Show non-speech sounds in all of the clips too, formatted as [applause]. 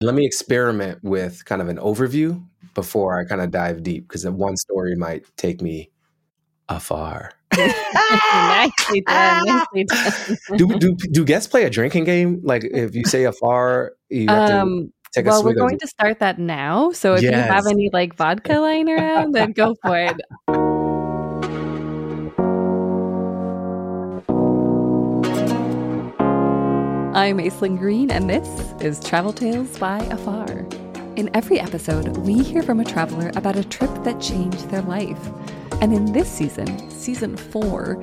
Let me experiment with kind of an overview before I kind of dive deep because one story might take me afar. [laughs] nicely [laughs] done. Nicely done. do, do do guests play a drinking game? Like if you say afar, you have um, to take well, a Well, we're going of... to start that now. So if yes. you have any like vodka lying around, then go for it. I'm Aislinn Green, and this is Travel Tales by Afar. In every episode, we hear from a traveler about a trip that changed their life. And in this season, season four,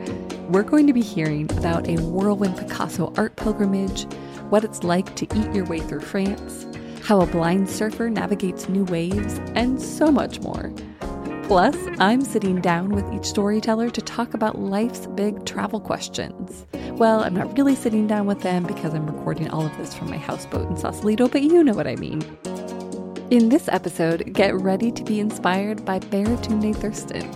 we're going to be hearing about a whirlwind Picasso art pilgrimage, what it's like to eat your way through France, how a blind surfer navigates new waves, and so much more. Plus, I'm sitting down with each storyteller to talk about life's big travel questions. Well, I'm not really sitting down with them because I'm recording all of this from my houseboat in Sausalito, but you know what I mean. In this episode, get ready to be inspired by Baratunde Thurston.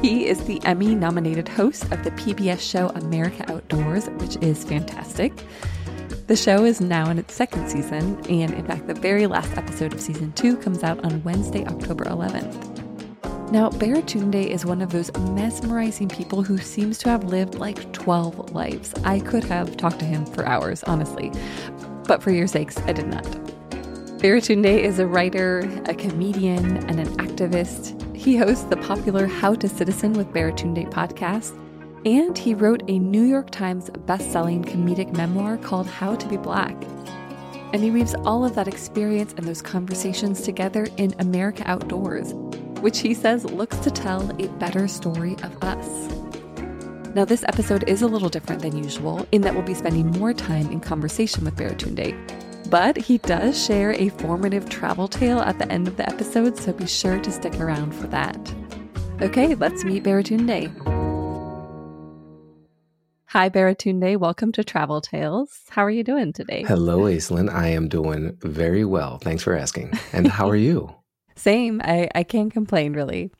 He is the Emmy nominated host of the PBS show America Outdoors, which is fantastic. The show is now in its second season, and in fact, the very last episode of season two comes out on Wednesday, October 11th. Now, Baratunde is one of those mesmerizing people who seems to have lived like 12 lives. I could have talked to him for hours, honestly, but for your sakes, I did not. Baratunde is a writer, a comedian, and an activist. He hosts the popular How to Citizen with Baratunde podcast, and he wrote a New York Times best-selling comedic memoir called How to Be Black. And he weaves all of that experience and those conversations together in America Outdoors, which he says looks to tell a better story of us. Now, this episode is a little different than usual in that we'll be spending more time in conversation with Baratunde. But he does share a formative travel tale at the end of the episode, so be sure to stick around for that. Okay, let's meet Baratunde. Hi, Baratunde. Welcome to Travel Tales. How are you doing today? Hello, Aislinn. I am doing very well. Thanks for asking. And how are you? [laughs] Same. I, I can't complain, really.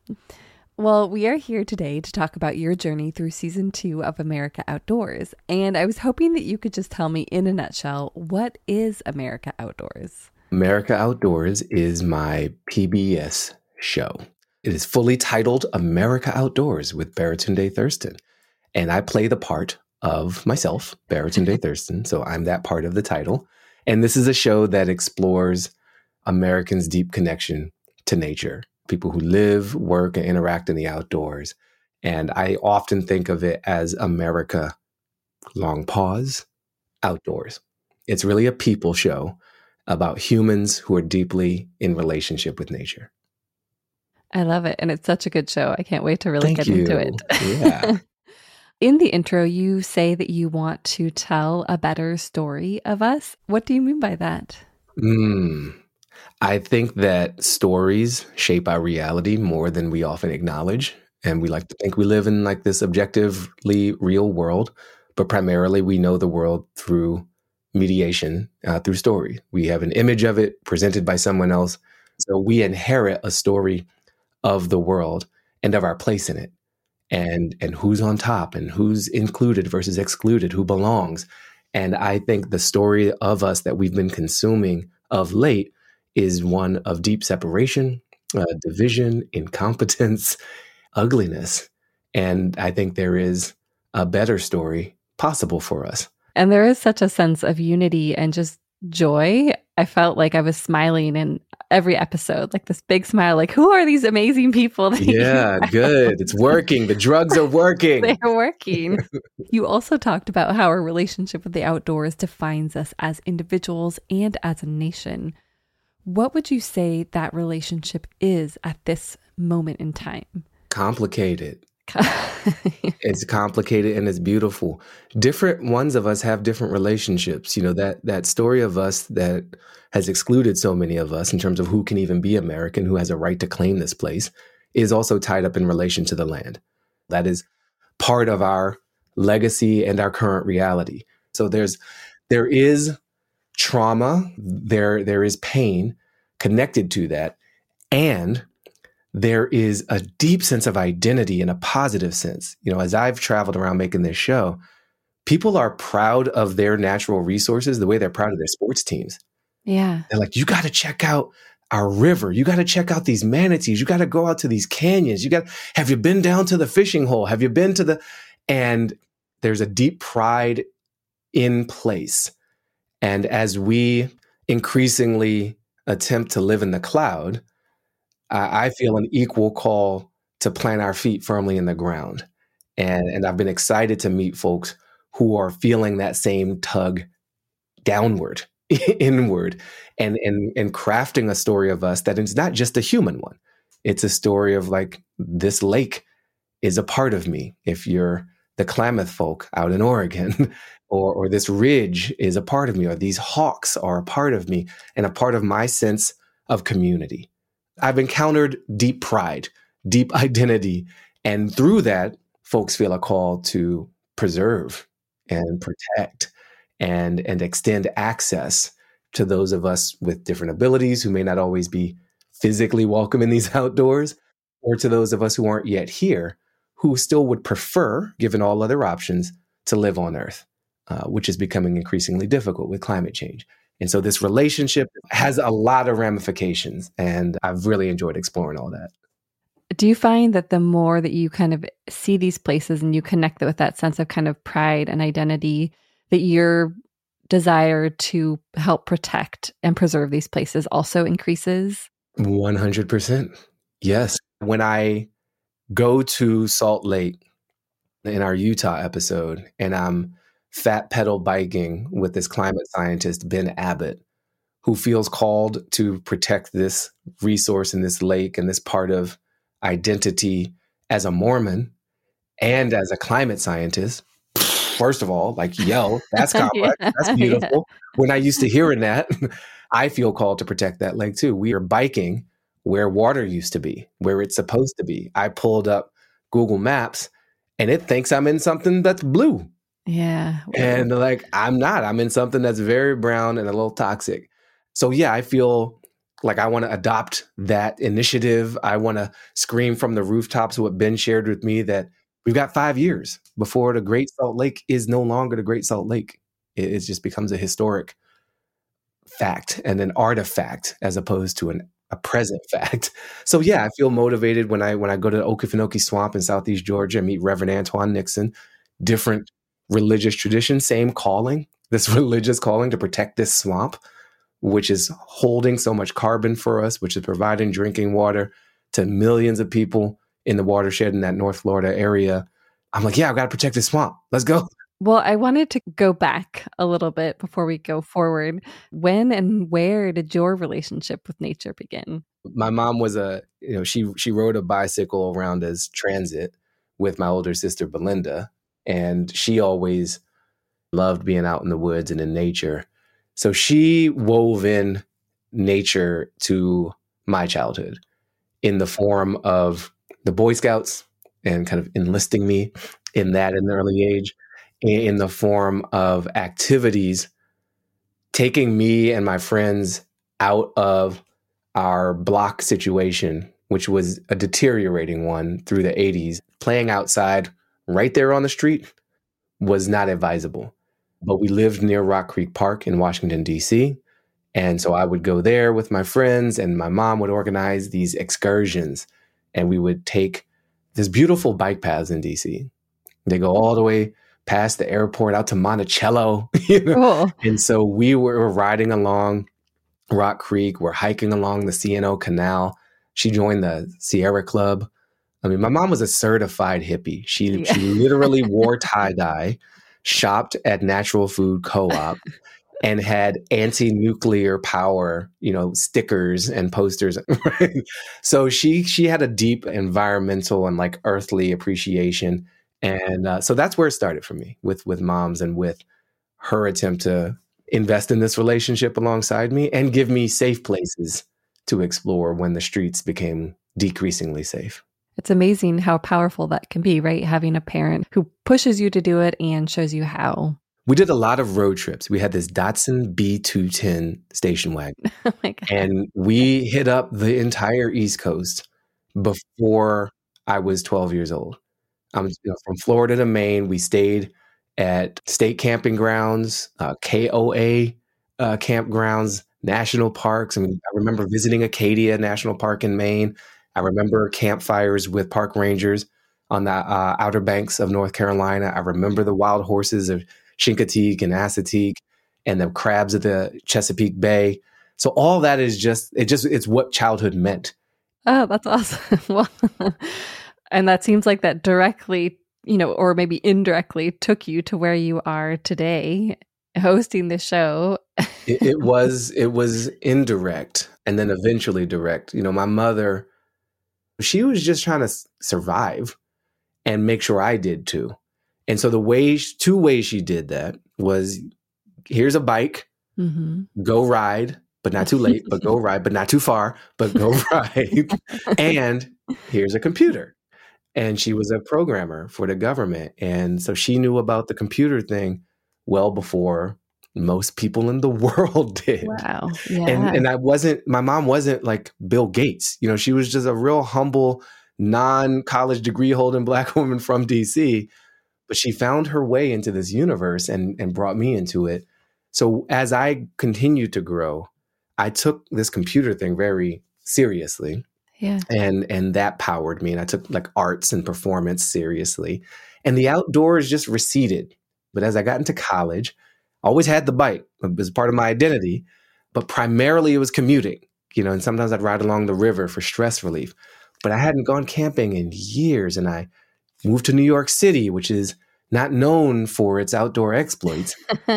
Well, we are here today to talk about your journey through season two of America Outdoors. And I was hoping that you could just tell me in a nutshell what is America Outdoors? America Outdoors is my PBS show. It is fully titled America Outdoors with Baratunde Thurston. And I play the part of myself, Baratunde [laughs] Thurston. So I'm that part of the title. And this is a show that explores Americans' deep connection to nature, people who live, work, and interact in the outdoors. And I often think of it as America, long pause, outdoors. It's really a people show about humans who are deeply in relationship with nature. I love it. And it's such a good show. I can't wait to really Thank get you. into it. Yeah. [laughs] in the intro, you say that you want to tell a better story of us. What do you mean by that? Mm, I think that stories shape our reality more than we often acknowledge. And we like to think we live in like this objectively real world, but primarily we know the world through mediation, uh, through story. We have an image of it presented by someone else. So we inherit a story of the world and of our place in it and and who's on top and who's included versus excluded who belongs and i think the story of us that we've been consuming of late is one of deep separation, uh, division, incompetence, [laughs] ugliness. And I think there is a better story possible for us. And there is such a sense of unity and just joy. I felt like I was smiling in every episode, like this big smile, like, who are these amazing people? yeah, good. It's working. The drugs are working. [laughs] They're working. [laughs] you also talked about how our relationship with the outdoors defines us as individuals and as a nation. What would you say that relationship is at this moment in time? Complicated. [laughs] it's complicated and it's beautiful. Different ones of us have different relationships. You know, that that story of us that has excluded so many of us in terms of who can even be American, who has a right to claim this place, is also tied up in relation to the land. That is part of our legacy and our current reality. So there's there is trauma, there there is pain connected to that, and there is a deep sense of identity in a positive sense. You know, as I've traveled around making this show, people are proud of their natural resources the way they're proud of their sports teams. Yeah. They're like, you got to check out our river. You got to check out these manatees. You got to go out to these canyons. You got, have you been down to the fishing hole? Have you been to the, and there's a deep pride in place. And as we increasingly attempt to live in the cloud, I, feel an equal call to plant our feet firmly in the ground. And, and I've been excited to meet folks who are feeling that same tug downward, [laughs] inward, and, and, and crafting a story of us that is not just a human one. It's a story of like, this lake is a part of me. If you're the Klamath folk out in Oregon, or, or this ridge is a part of me, or these hawks are a part of me and a part of my sense of community. I've encountered deep pride, deep [laughs] identity, and through that, folks feel a call to preserve and protect and, and extend access to those of us with different abilities who may not always be physically welcome in these [laughs] outdoors, or to those of us who aren't yet here who still would prefer, given all other options, to live on Earth, uh, which is becoming increasingly difficult with climate change. And so this relationship has a lot of ramifications, and I've really enjoyed exploring all that. Do you find that the more that you kind of see these places and you connect with that sense of kind of pride and identity, that your desire to help protect and preserve these places also increases? 100%. Yes. When I go to Salt Lake in our Utah episode, and I'm fat pedal biking with this climate scientist, Ben Abbott, who feels called to protect this resource and this lake and this part of identity as a Mormon and as a climate scientist. First of all, like, yo, that's complex. [laughs] yeah, that's beautiful. Yeah. When I used to hearing that, [laughs] I feel called to protect that lake too. We are biking where water used to be, where it's supposed to be. I pulled up Google Maps and it thinks I'm in something that's blue. Yeah. And like, I'm not. I'm in something that's very brown and a little toxic. So, yeah, I feel like I want to adopt that initiative. I want to scream from the rooftops what Ben shared with me that we've got five years before the Great Salt Lake is no longer the Great Salt Lake. It, it just becomes a historic fact and an artifact as opposed to an a present [laughs] fact. So yeah, I feel motivated when I when I go to the Okefenokee Swamp in Southeast Georgia, and meet Reverend Antoine Nixon, different religious tradition, same calling, this [laughs] religious calling to protect this swamp, which is holding so much carbon for us, which is providing drinking water to millions of people in the watershed in that North Florida area. I'm like, yeah, I've got to protect this swamp. Let's go. [laughs] Well, I wanted to go back a little bit before we go forward. When and where did your relationship with nature begin? My mom was a, you know, she she rode a bicycle around as transit with my older sister Belinda, and she always loved being out in the woods and in nature. So she wove in nature to my childhood in the form of the Boy Scouts and kind of enlisting me in that in the early age in the form of activities taking me and my friends out of our block situation, which was a deteriorating one through the 80s. Playing outside right there on the street was not advisable. But we lived near Rock Creek Park in Washington, D.C. And so I would go there with my friends, and my mom would organize these excursions. And we would take this beautiful bike paths in DC. They go all the way past the airport out to Monticello. [laughs] You know? cool. And so we were riding along Rock Creek. We're hiking along the C&O Canal. She joined the Sierra Club. I mean, my mom was a certified hippie. She yeah. she literally wore [laughs] tie dye, shopped at Natural Food Co-op, and had anti-nuclear power, you know, stickers and posters. Right? [laughs] So she she had a deep environmental and like earthly appreciation and uh, so that's where it started for me with with moms and with her attempt to invest in this relationship alongside me and give me safe places to explore when the streets became decreasingly safe. It's amazing how powerful that can be, right? Having a parent who pushes you to do it and shows you how. We did a lot of road trips. We had this Datsun B210 station wagon. [laughs] oh and we hit up the entire East Coast before I was 12 years old. I'm you know, from Florida to Maine. We stayed at state camping grounds, uh, KOA uh, campgrounds, national parks. I mean, I remember visiting Acadia National Park in Maine. I remember campfires with park rangers on the uh, Outer Banks of North Carolina. I remember the wild horses of Chincoteague and Assateague and the crabs of the Chesapeake Bay. So all that is just it just it's what childhood meant. Oh, that's awesome. [laughs] well, and that seems like that directly, you know, or maybe indirectly took you to where you are today hosting the show. it, it [laughs] was it was indirect and then eventually direct. You know, my mother she was just trying to survive and make sure I did too. And so the way two ways she did that was here's a bike, mm-hmm. go ride, but not too late, but go [laughs] ride, but not too far, but go [laughs] ride. and here's a computer. And she was a programmer for the government. And so she knew about the computer thing well before most people in the [laughs] world did. Wow. Yeah. And and I wasn't my mom wasn't like Bill Gates. You know, she was just a real humble, non-college degree holding black [laughs] woman from DC. But she found her way into this universe and and brought me into it. So as I continued to grow, I took this computer thing very seriously. Yeah. And and that powered me. And I took like arts and performance seriously. And the outdoors just receded. But as I got into college, always had the bike as part of my identity, but primarily it was commuting, you know, and sometimes I'd ride along the river for stress relief. But I hadn't gone camping in years and I moved to New York City, which is not known for its outdoor exploits. [laughs]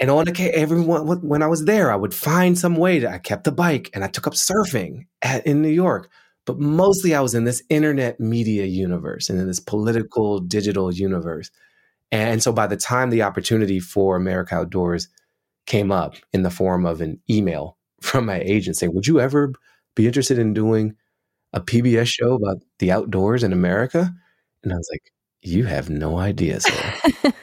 And on occasion, everyone when I was there, I would find some way to. I kept the bike and I took up surfing at, in New York. But mostly, I was in this internet media universe and in this political digital universe. And so, by the time the opportunity for America Outdoors came up in the form of an email [laughs] from my agent saying, "Would you ever be interested in doing a PBS show about the outdoors in America?" And I was like, you have no idea, sir.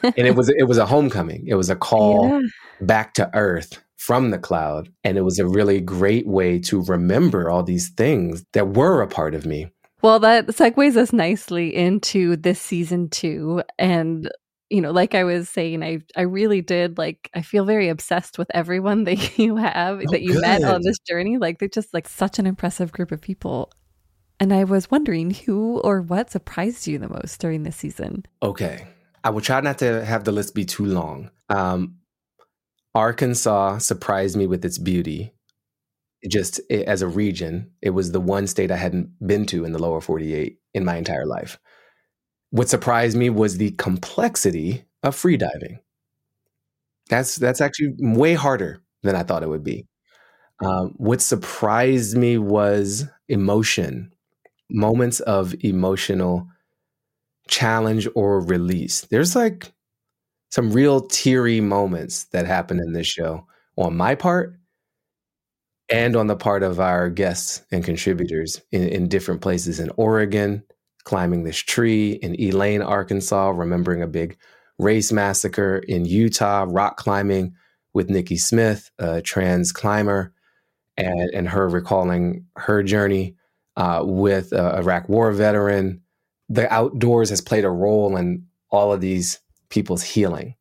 and it was it was a homecoming. It was a call yeah. back to earth from the cloud, and it was a really great way to remember all these things that were a part of me. Well, that segues us nicely into this season two, and you know, like I was saying, I I really did like I feel very obsessed with everyone [laughs] that you have oh, that you good. met on this journey. Like they're just like such an impressive group of people. And I was wondering who or what surprised you the most during this season? Okay. I will try not to have the list be too long. Um, Arkansas surprised me with its beauty. Just as a region, it was the one state I hadn't been to in the lower 48 in my entire life. What surprised me was the complexity of freediving. That's that's actually way harder than I thought it would be. Um, what surprised me was emotion moments of emotional challenge or release. There's like some real teary moments that happen in this show on my part and on the part of our guests and contributors in, in different places in Oregon, climbing this tree, in Elaine, Arkansas, remembering a big race massacre, in Utah, rock climbing with Nikki Smith, a trans climber, and, and her recalling her journey uh, with a Iraq War veteran. The outdoors has played a role in all of these people's healing.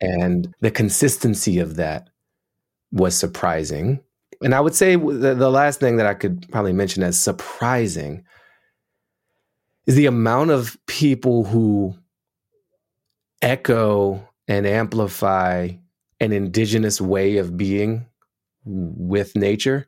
And the consistency of that was surprising. And I would say the, the last thing that I could probably mention as surprising is the amount of people who echo and amplify an indigenous way of being with nature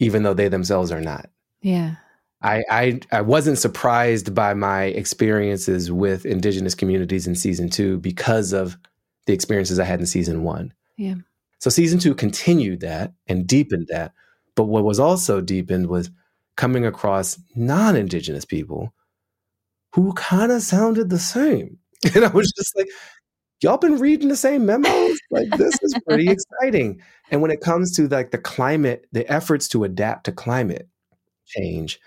even though they themselves are not. Yeah. I, I I wasn't surprised by my experiences with indigenous communities in season two because of the experiences I had in season one. Yeah. So season two continued that and deepened that. But what was also deepened was coming across non-indigenous people who kind of sounded the same. [laughs] And I was just like, y'all been reading the same memos? Like this is pretty [laughs] exciting. And when it comes to like the climate, the efforts to adapt to climate change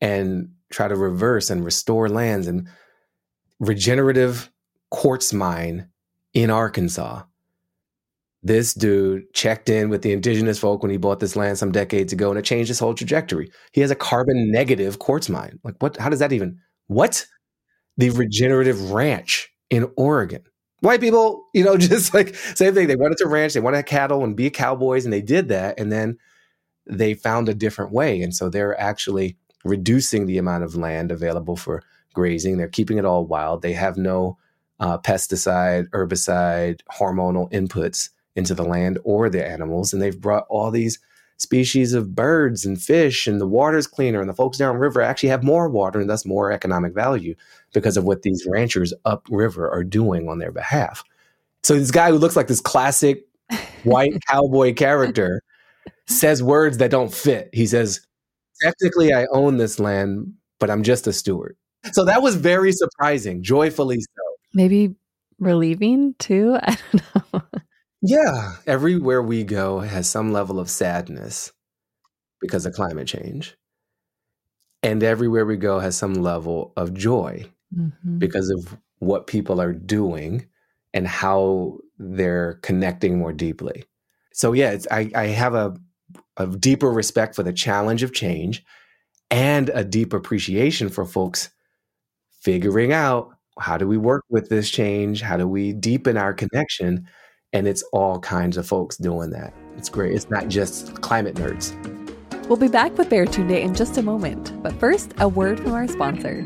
and try to reverse and restore lands and regenerative quartz mine in Arkansas. This dude checked in with the indigenous folk when he bought this land some decades ago and it changed his whole trajectory. He has a carbon negative quartz mine. Like what how does that even what? The regenerative ranch in Oregon white people, you know, [laughs] just like same thing. They wanted to ranch, they wanted cattle and be cowboys, and they did that. And then they found a different way. And so they're actually reducing the amount of land available for grazing. They're keeping it all wild. They have no uh, pesticide, herbicide, hormonal inputs into the land or the animals. And they've brought all these species of birds and fish, and the water's cleaner, and the folks downriver actually have more water and thus more economic value because of what these ranchers upriver are doing on their behalf. So this guy who looks like this classic [laughs] white cowboy character says words that don't fit. He says, Technically, I own this land, but I'm just a steward. So that was very surprising, joyfully so. Maybe relieving too. [laughs] I don't know. Yeah, everywhere we go has some level of sadness because of climate change. And everywhere we go has some level of joy mm-hmm. because of what people are doing and how they're connecting more deeply. So yeah, I, I have a, a deeper respect for the challenge of change and a deep appreciation for folks figuring out how do we work with this change? How do we deepen our connection? And it's all kinds of folks doing that. It's great. It's not just climate nerds. We'll be back with Bear Day in just a moment. But first, a word from our sponsor.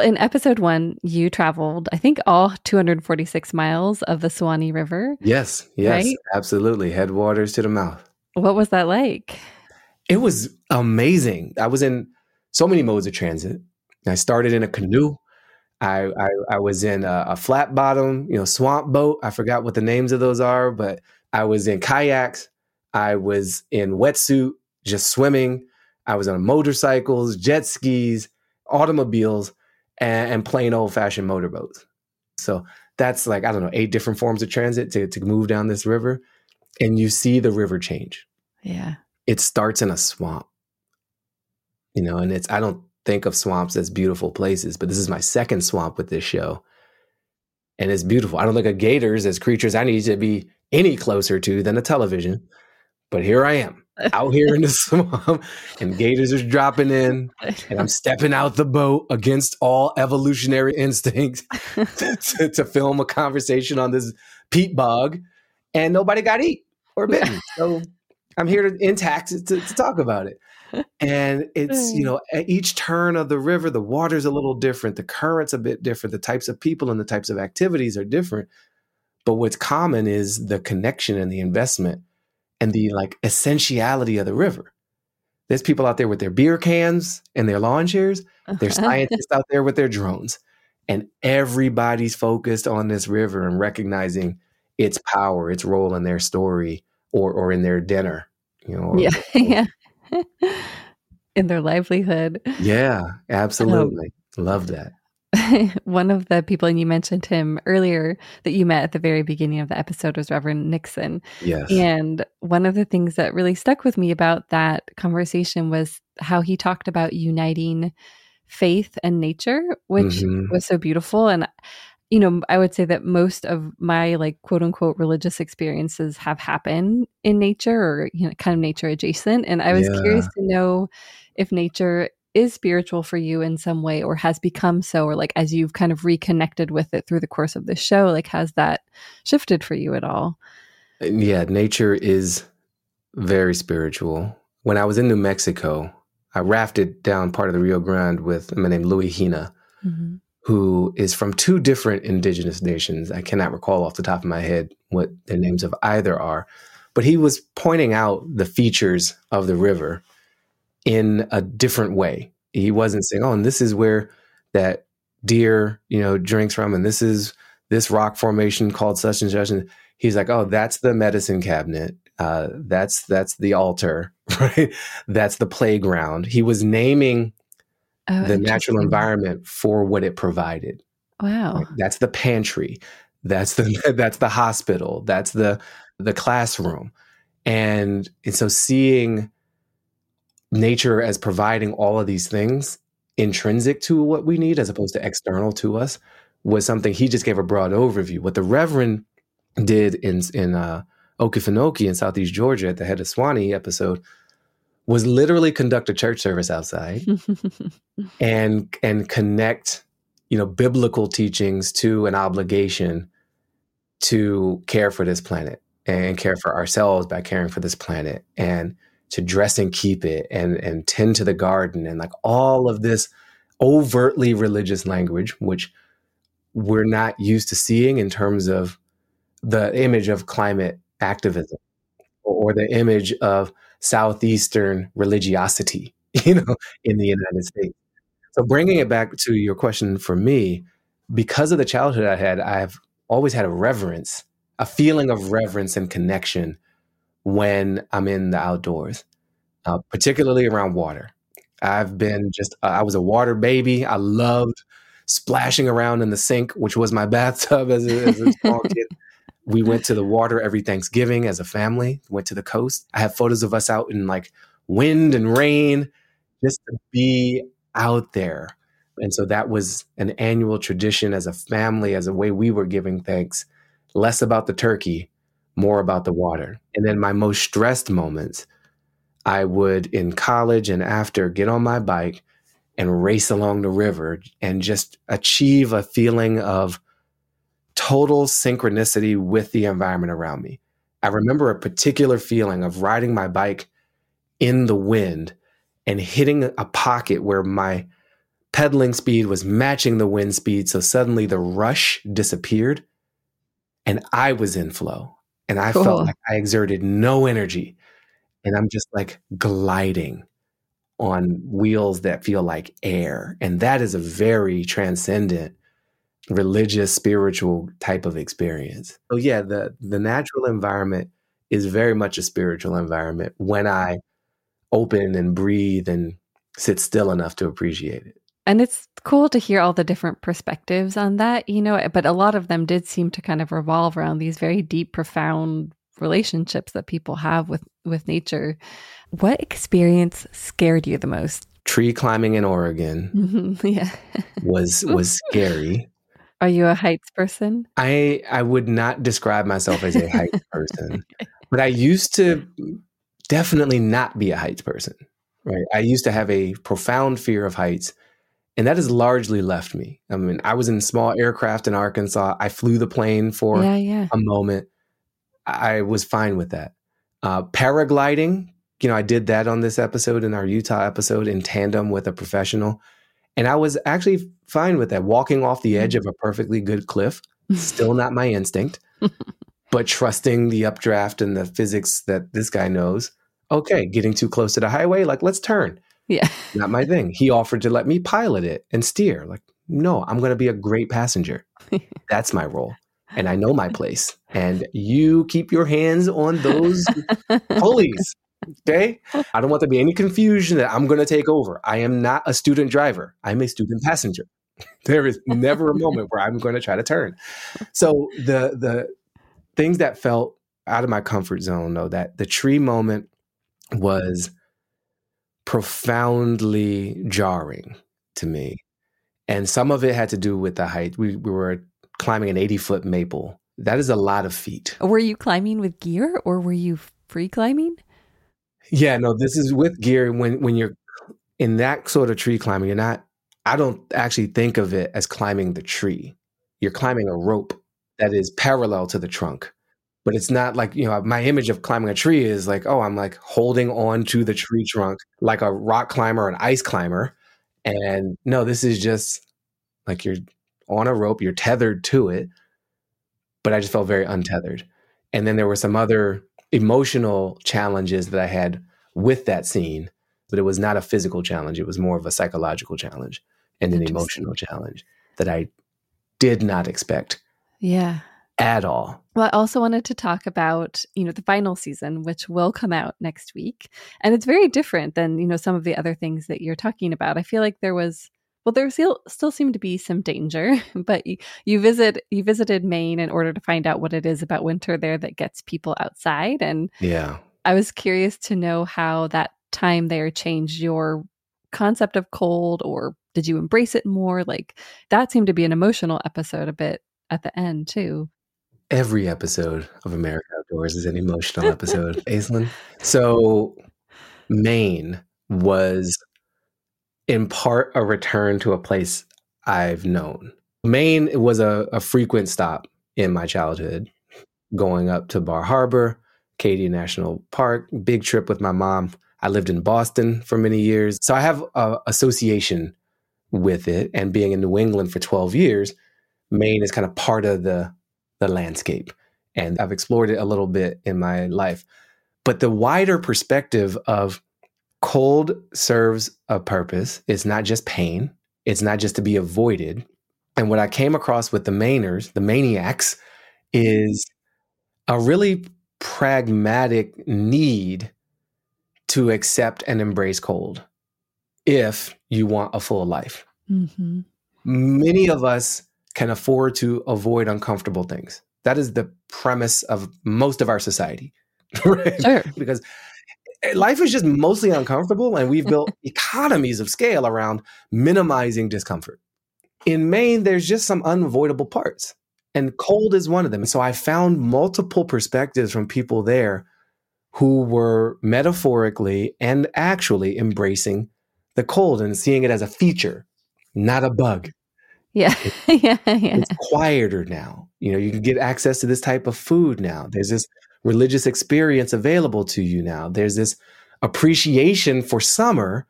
in episode one, you traveled, I think, all 246 miles of the Suwannee River. Yes, yes, right? absolutely. Headwaters to the mouth. What was that like? It was amazing. I was in so many modes of transit. I started in a canoe. I I, I was in a, a, flat bottom, you know, swamp boat. I forgot what the names of those are, but I was in kayaks. I was in wetsuit, just swimming. I was on motorcycles, jet skis, automobiles, and, and plain old fashioned motorboats. So that's like I don't know eight different forms of transit to to move down this river, and you see the river change. Yeah, it starts in a swamp you know, and it's I don't think of swamps as beautiful places, but this is my second swamp with this show. And it's beautiful. I don't look at gators as creatures I need to be any closer to than a television. But here I am out here in the [laughs] swamp, and gators are dropping in, and I'm stepping out the boat against all evolutionary instincts to, [laughs] [laughs] to, to film a conversation on this peat bog, and nobody got eat or bitten. So I'm here to, intact to, to talk about it and it's you mm. know at each turn of the river the water's a little different the current's a bit different the types of people and the types of activities are different. But what's common is the connection and the investment and the like essentiality of the river. There's people out there with their beer cans and their lawn chairs there's scientists out there with their drones and everybody's focused on this river and recognizing its power its role in their story or or in their dinner you know or, yeah [laughs] yeah [laughs] in their livelihood. Yeah, absolutely. Um, Love that. [laughs] one of the people, and you mentioned him earlier, that you met at the very beginning of the episode was Reverend Nixon. Yes. And one of the things that really stuck with me about that conversation was how he talked about uniting faith and nature, which mm-hmm. was so beautiful. And you know, I would say that most of my like quote unquote religious experiences have happened in nature or you know, kind of nature adjacent. And I was yeah. curious to know if nature is spiritual for you in some way or has become so, or like as you've kind of reconnected with it through the course of the show, like has that shifted for you at all? Yeah, nature is very spiritual. When I was in New Mexico, I rafted down part of the Rio Grande with a man named Louis Hina. Mm-hmm who is from two different indigenous nations. I cannot recall off the top of my head what the names of either are, but he was pointing out the features of the river in a different way. He wasn't saying, "Oh, and this is where that deer, you know, drinks from, and this is this rock formation called such and such." And he's like, "Oh, that's the medicine cabinet. Uh, that's that's the altar, [laughs] right? That's the playground." He was naming oh, the natural environment for what it provided. Wow. Right? That's the pantry. That's the [laughs] that's the hospital. That's the the classroom. And and so seeing nature as providing all of these things intrinsic to what we need as opposed to external to us was something he just gave a broad overview. What the Reverend did in in uh, Okefenokee in Southeast Georgia at the head of Suwannee episode was literally conduct a church service outside [laughs] and and connect you know biblical teachings to an obligation to care for this planet and care for ourselves by caring for this planet and to dress and keep it and and tend to the garden and like all of this overtly religious language which we're not used to seeing in terms of the image of climate activism or, or the image of southeastern religiosity [laughs] you know in the united states so bringing it back to your question for me because of the childhood i had i've always had a reverence a feeling of reverence and connection when I'm in the outdoors, uh, particularly around water. I've been just, uh, I was a water baby. I loved splashing around in the sink, which was my [laughs] bathtub as a, as a small kid. [laughs] We went to the water every Thanksgiving as a family, went to the coast. I have photos of us out in like wind and rain just to be out there. And so that was an annual tradition as a family, as a way we were giving thanks, less about the turkey more about the water. And then my most stressed moments, I would in college and after get on my bike and race along the river and just achieve a feeling of total synchronicity with the environment around me. I remember a particular feeling of riding my bike in the wind and hitting a pocket where my pedaling speed was matching the wind speed. So suddenly the rush disappeared and I was in flow and I cool. felt like I exerted no energy. And I'm just like gliding on wheels that feel like air. And that is a very transcendent religious spiritual type of experience. Oh yeah, the the natural environment is very much a spiritual environment when I open and breathe and sit still enough to appreciate it. And it's cool to hear all the different perspectives on that, you know, but a lot of them did seem to kind of revolve around these very deep, profound relationships that people have with with nature. What experience scared you the most? Tree climbing in Oregon. Mm-hmm. [laughs] Yeah. was was [laughs] scary. Are you a heights person? I I would not describe myself as a heights [laughs] person. But I used to definitely not be a heights person. Right? I used to have a profound fear of heights and that has largely left me. I mean, I was in small aircraft in Arkansas. I flew the plane for yeah, yeah. a moment. I was fine with that. Uh, paragliding, you know, I did that on this episode in our Utah episode in tandem with a professional. And I was actually fine with that. Walking off the edge of a perfectly good cliff, [laughs] still not my instinct, [laughs] but trusting the updraft and the physics that this guy knows. Okay, getting too close to the highway, like let's turn. Yeah. [laughs] Not my thing. He offered to let me pilot it and steer. Like, no, I'm going to be a great passenger. That's my role. And I know my place. And you keep your hands on those pulleys. Okay. [laughs] I don't want there to be any confusion that I'm going to take over. I am not a student driver, I'm a student passenger. [laughs] There is never a moment where I'm going to try to turn. So the, the, things that felt out of my comfort zone though that the tree moment was profoundly jarring to me. And some of it had to do with the height. We, we were climbing an 80 foot maple. That is a lot of feet. Were you climbing with gear or were you free climbing? Yeah, no, this is with gear. When when you're in that sort of tree climbing, you're not I don't actually think of it as climbing the tree. You're climbing a rope that is parallel to the trunk but it's not like you know my image of climbing a tree is like oh i'm like holding on to the tree trunk like a rock climber an ice climber and no this is just like you're on a rope you're tethered to it but i just felt very untethered and then there were some other emotional challenges that i had with that scene but it was not a physical challenge it was more of a psychological challenge and an emotional challenge that i did not expect yeah at all. Well, I also wanted to talk about, you know, the final season, which will come out next week. And it's very different than, you know, some of the other things that you're talking about. I feel like there was well, there still still seemed to be some danger, [laughs] but you, you visit you visited Maine in order to find out what it is about winter there that gets people outside. And yeah, I was curious to know how that time there changed your concept of cold, or did you embrace it more? Like that seemed to be an emotional episode a bit at the end too every episode of America Outdoors is an emotional episode, [laughs] Aislinn. So Maine was in part a return to a place I've known. Maine was a, a frequent stop in my childhood, going up to Bar Harbor, Acadia National Park, big trip with my mom. I lived in Boston for many years. So I have a association with it. And being in New England for 12 years, Maine is kind of part of the, the landscape. And I've explored it a little bit in my life. But the wider perspective of cold serves a purpose. It's not just pain, it's not just to be avoided. And what I came across with the Mainers, the Mainiacs, is a really pragmatic need to accept and embrace cold if you want a full life. Mm-hmm. Many of us can afford to avoid uncomfortable things. That is the premise of most of our society, [laughs] right? Sure. because life is just mostly uncomfortable, and we've built [laughs] economies of scale around minimizing discomfort. In Maine, there's just some unavoidable parts, and cold is one of them. So I found multiple perspectives from people there who were metaphorically and actually embracing the cold and seeing it as a feature, not a bug. Yeah. [laughs] yeah. yeah. It's quieter now. You know, you can get access to this type of food now. There's this religious experience available to you now. There's this appreciation for summer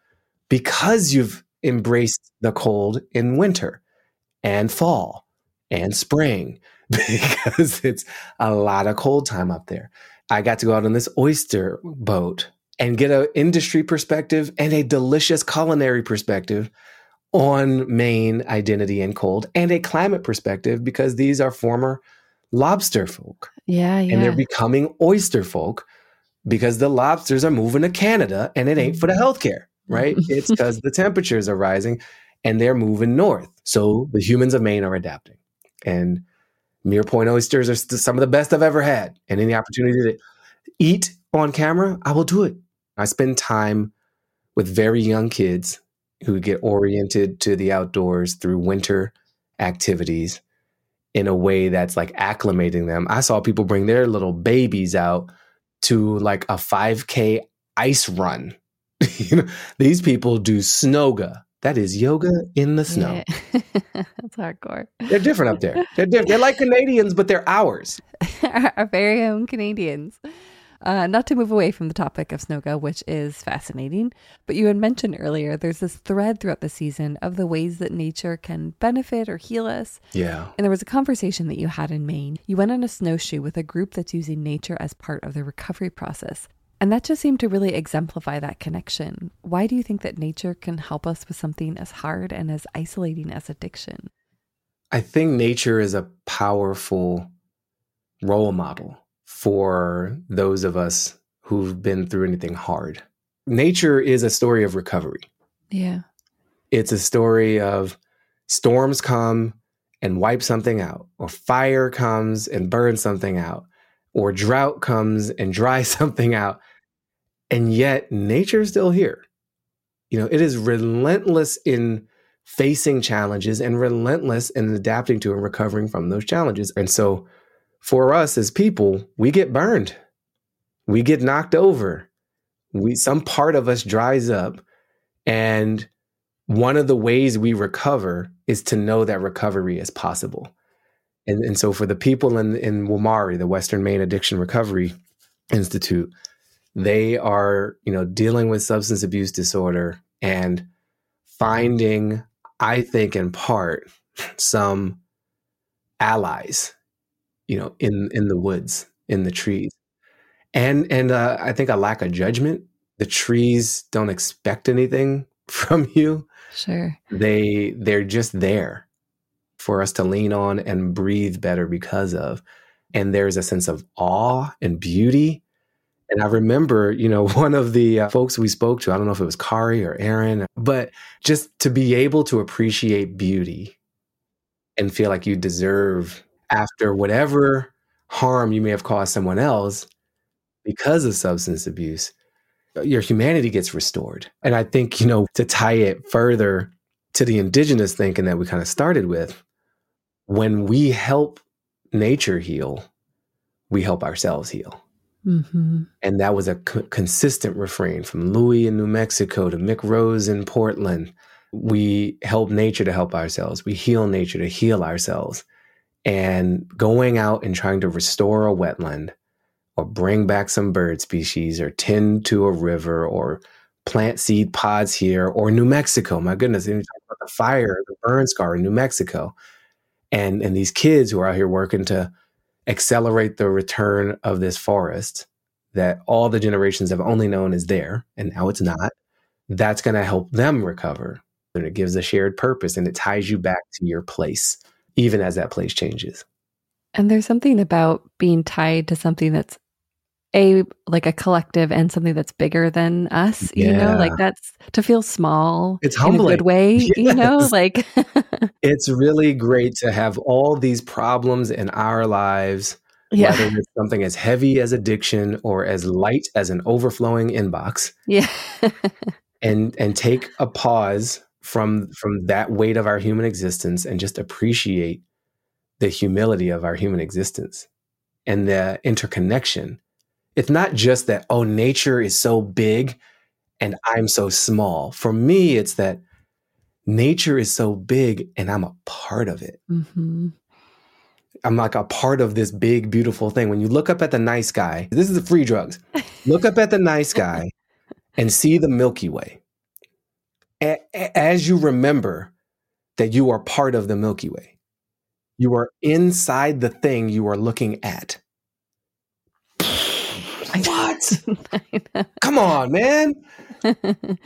because you've embraced the cold in winter and fall and spring [laughs] because it's a lot of cold time up there. I got to go out on this oyster boat and get an industry perspective and a delicious culinary perspective on Maine identity and cold and a climate perspective because these are former lobster folk. Yeah, yeah. And they're becoming oyster folk because the lobsters are moving to Canada and it ain't for the mm-hmm. healthcare, right? [laughs] it's because the temperatures are rising and they're moving north. So the humans of Maine are adapting. And Mere Point oysters are some of the best I've ever had. And any opportunity to eat on camera, I will do it. I spend time with very young kids who get oriented to the outdoors through winter activities in a way that's like acclimating them. I saw people bring their little babies out to like a 5K ice run. [laughs] you know, these people do snowga. That is yoga in the snow. Yeah. [laughs] That's hardcore. They're different up there. They're different. They're like [laughs] Canadians, but they're ours. Our very own Canadians. Uh, not to move away from the topic of Snowga, which is fascinating, but you had mentioned earlier there's this thread throughout the season of the ways that nature can benefit or heal us. Yeah. And there was a conversation that you had in Maine. You went on a snowshoe with a group that's using nature as part of the recovery process. And that just seemed to really exemplify that connection. Why do you think that nature can help us with something as hard and as isolating as addiction? I think nature is a powerful role model for those of us who've been through anything hard. Nature is a story of recovery. Yeah. It's a story of storms come and wipe something out, or fire comes and burns something out, or drought comes and dries [laughs] something out. And yet nature is still here. You know, it is relentless in facing challenges and relentless in adapting to and recovering from those challenges. And so for us as people, we get burned. We get knocked over. We some part of us dries up and one of the ways we recover is to know that recovery is possible. And, and so for the people in, in WMARI, the Western Maine Addiction Recovery Institute, they are, you know, dealing with substance abuse disorder and finding, I think in part, some allies you know, in in the woods, in the trees, and and uh, I think a lack of judgment. The trees don't expect anything [laughs] from you. Sure, they they're just there for us to lean on and breathe better because of. And there's a sense of awe and beauty. And I remember, you know, [laughs] one of the uh, folks we spoke to, I don't know if it was Kari or Aaron, but just to be able to appreciate beauty and feel like you deserve after whatever harm you may have caused someone else because of substance abuse, your humanity gets restored. And I think, you know, to tie it further to the indigenous thinking that we kind of started with, when we help nature heal, we help ourselves heal. Mm-hmm. And that was a co- consistent refrain from Louie in New Mexico to Mick Rose in Portland. We help nature to help ourselves. We heal nature to heal ourselves. And going out and trying to restore a wetland or bring back some bird species or tend to a river or plant seed pods here or New Mexico. My goodness, talk about the fire, the burn scar in New Mexico. And and these kids who are out here working to accelerate the return of this forest that all the generations have only known is there and now it's not. That's going to help them recover. And it gives a shared purpose and it ties you back to your place, even as that place changes. And there's something about being tied to something that's a like a collective and something that's bigger than us yeah. you know like that's to feel small it's humbling. in a good way yes. [laughs] you know like [laughs] it's really great to have all these problems in our lives yeah. whether it's something as heavy as addiction or as light as an overflowing inbox yeah [laughs] and and take a pause from from that weight of our human existence and just appreciate the humility of our human existence and the interconnection it's not just that, oh, nature is so big and I'm so small. For me, it's that nature is so big and I'm a part of it. Mm-hmm. I'm like a part of this big, beautiful thing. When you look up at the night sky, this is the free drugs. look up at the night sky and see the Milky Way. A- as you remember that you are part of the Milky Way, you are inside the thing you are looking at. What? [laughs] Come on, man. [laughs]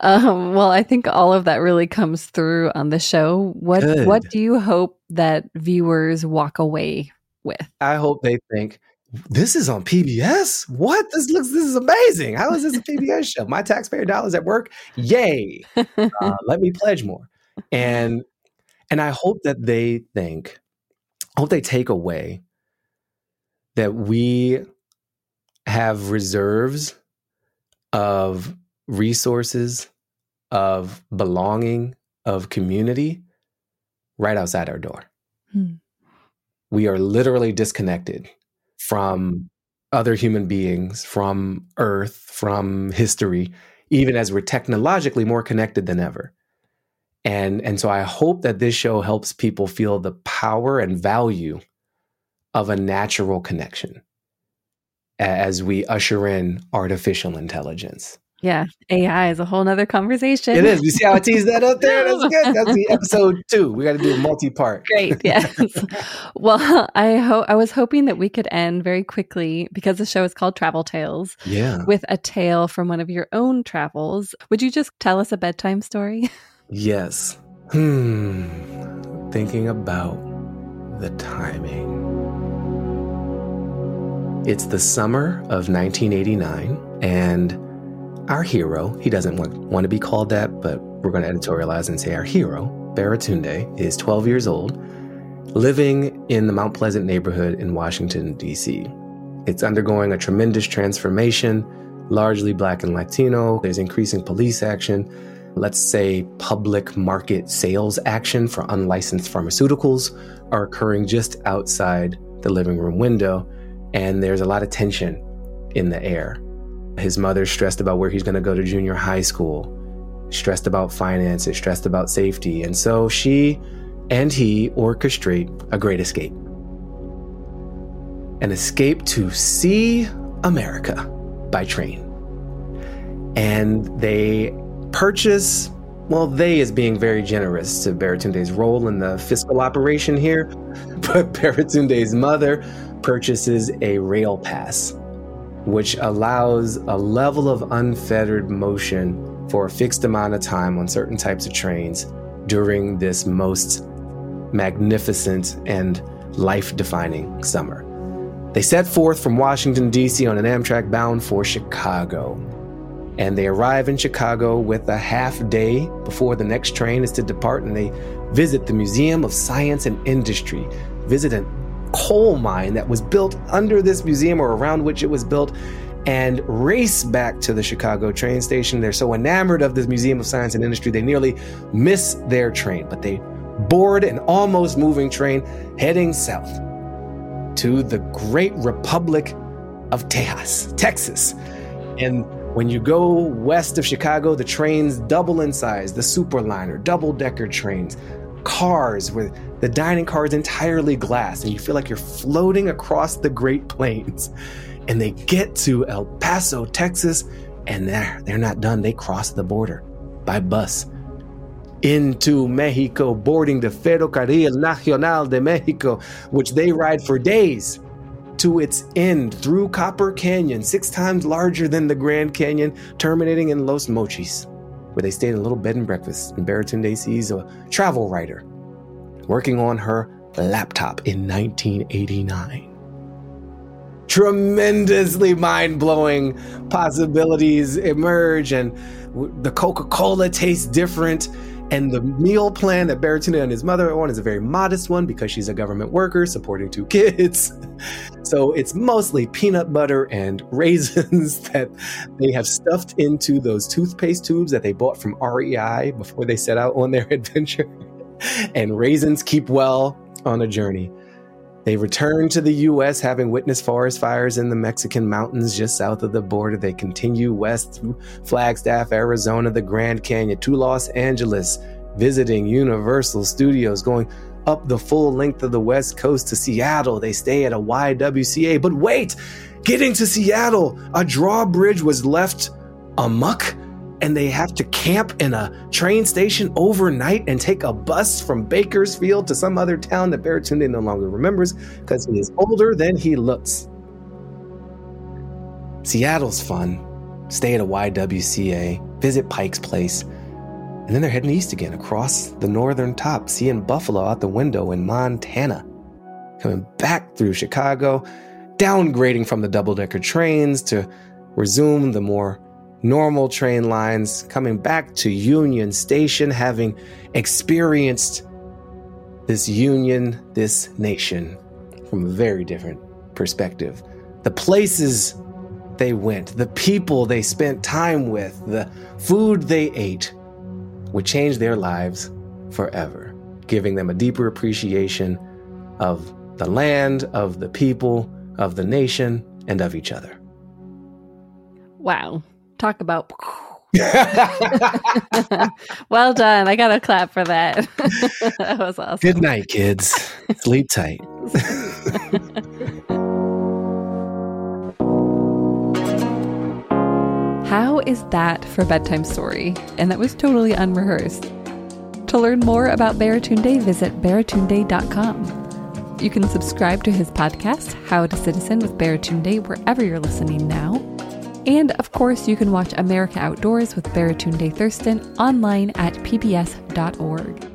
um, well, I think all of that really comes through on the show. What Good. What do you hope that viewers walk away with? I hope they think this is on PBS. What? This looks. This is amazing. How is this a PBS show? My taxpayer dollars at work. Yay! Uh, [laughs] let me pledge more. And and I hope that they think. I hope they take away that we have reserves of resources, of belonging, of community right outside our door. Hmm. We are literally disconnected from other human beings, from Earth, from history, even as we're technologically more connected than ever. And, and so I hope that this show helps people feel the power and value of a natural connection as we usher in artificial intelligence. Yeah, AI is a whole nother conversation. It is. You see how I tease that up there? That's good. [laughs] That's the episode two. We got to do a multi-part. Great. [laughs] Yes. well, I hope I was hoping that we could end very quickly because the show is called Travel Tales. Yeah. With a tale from one of your own travels. Would you just tell us a bedtime story? [laughs] yes. Hmm. Thinking about the timing. It's the summer of 1989, and our hero, he doesn't want, want to be called that, but we're going to editorialize and say our hero, Baratunde, is 12 years old, living in the Mount Pleasant neighborhood in Washington, D.C. It's undergoing a tremendous transformation, largely black and Latino. There's increasing police action, let's say public market sales action for unlicensed pharmaceuticals are occurring just outside the living room window and there's a lot of tension in the air. His mother stressed about where he's going to go to junior high school, stressed about finances, stressed about safety. And so she and he orchestrate a great escape an escape to see America by train. And they purchase, well, they is being very generous to Baratunde's role in the fiscal operation here, [laughs] but Baratunde's mother purchases a rail pass, which allows a level of unfettered motion for a fixed amount of time on certain types of trains during this most magnificent and life defining summer. They set forth from Washington, D.C. on an Amtrak bound for Chicago. And they arrive in Chicago with a half day before the next train is to depart, and they visit the Museum of Science and Industry, visit an coal mine that was built under this museum or around which it was built and race back to the Chicago train station. They're so enamored of this Museum of Science and Industry, they nearly miss their train, but they board an almost moving train heading south to the Great Republic of Tejas, Texas. And when you go west of Chicago, the trains double in size, the Superliner, double decker trains, cars with the dining car is entirely glass, and you feel like you're floating across the Great Plains. And they get to El Paso, Texas, and they're, they're not done. They cross the border by bus into Mexico, boarding the Ferrocarril Nacional de Mexico, which they ride for days to its end through Copper Canyon, six times larger than the Grand Canyon, terminating in Los Mochis, where they stayed in a little bed and breakfast. And Baratunde sees a travel writer working on her laptop in 1989 tremendously mind blowing possibilities emerge, and the Coca Cola tastes different. And the meal plan that Baratunde and his mother are on is a very modest one because she's a government worker supporting two [laughs] kids. So it's mostly peanut butter and raisins [laughs] that they have stuffed into those toothpaste tubes that they bought from REI before they set out on their [laughs] adventure. And raisins keep well on a journey. They return to the U.S., having witnessed forest fires in the Mexican mountains just south of the border. They continue west through Flagstaff, Arizona, the Grand Canyon, to Los Angeles, visiting Universal Studios, going up the full length of the West Coast to Seattle. They stay at a YWCA. But wait, getting to Seattle, a drawbridge was left amuck and they have to camp in a train station overnight and take a bus from Bakersfield to some other town that Baratunde no longer remembers because he is older than he looks. Seattle's fun. Stay at a YWCA, visit Pike's Place, and then they're heading east again across the northern top, seeing Buffalo out the window in Montana. Coming back through Chicago, downgrading from the double decker trains to resume the more normal train lines, coming back to Union Station, having experienced this union, this nation from a very different perspective. The places they went, the people they spent time with, the food they ate would change their lives forever, giving them a deeper appreciation of the land, of the people, of the nation, and of each other. Wow talk about. [laughs] [laughs] well done. I got a clap for that. [laughs] that was awesome. Good night, kids. Sleep tight. How is that for bedtime story? And that was totally unrehearsed. To learn more about Baratunde, visit baratunde.com. You can subscribe to his podcast, How to Citizen with Baratunde, wherever you're listening now. And of course, you can watch America Outdoors with Baratunde Thurston online at pbs.org.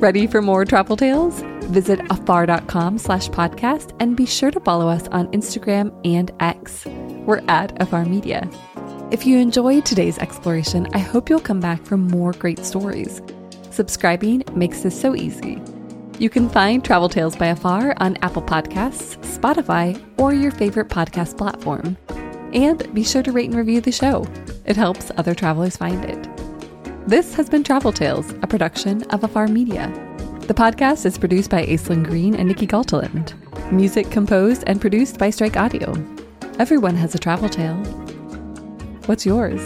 Ready for more travel tales? Visit afar.com slash podcast and be sure to follow us on Instagram and X. We're at Afar Media. If you enjoyed today's exploration, I hope you'll come back for more great stories. Subscribing makes this so easy. You can find Travel Tales by Afar on Apple Podcasts, Spotify, or your favorite podcast platform. And be sure to rate and review the show. It helps other travelers find it. This has been Travel Tales, a production of Afar Media. The podcast is produced by Aislinn Green and Nikki Galteland. Music composed and produced by Strike Audio. Everyone has a travel tale. What's yours?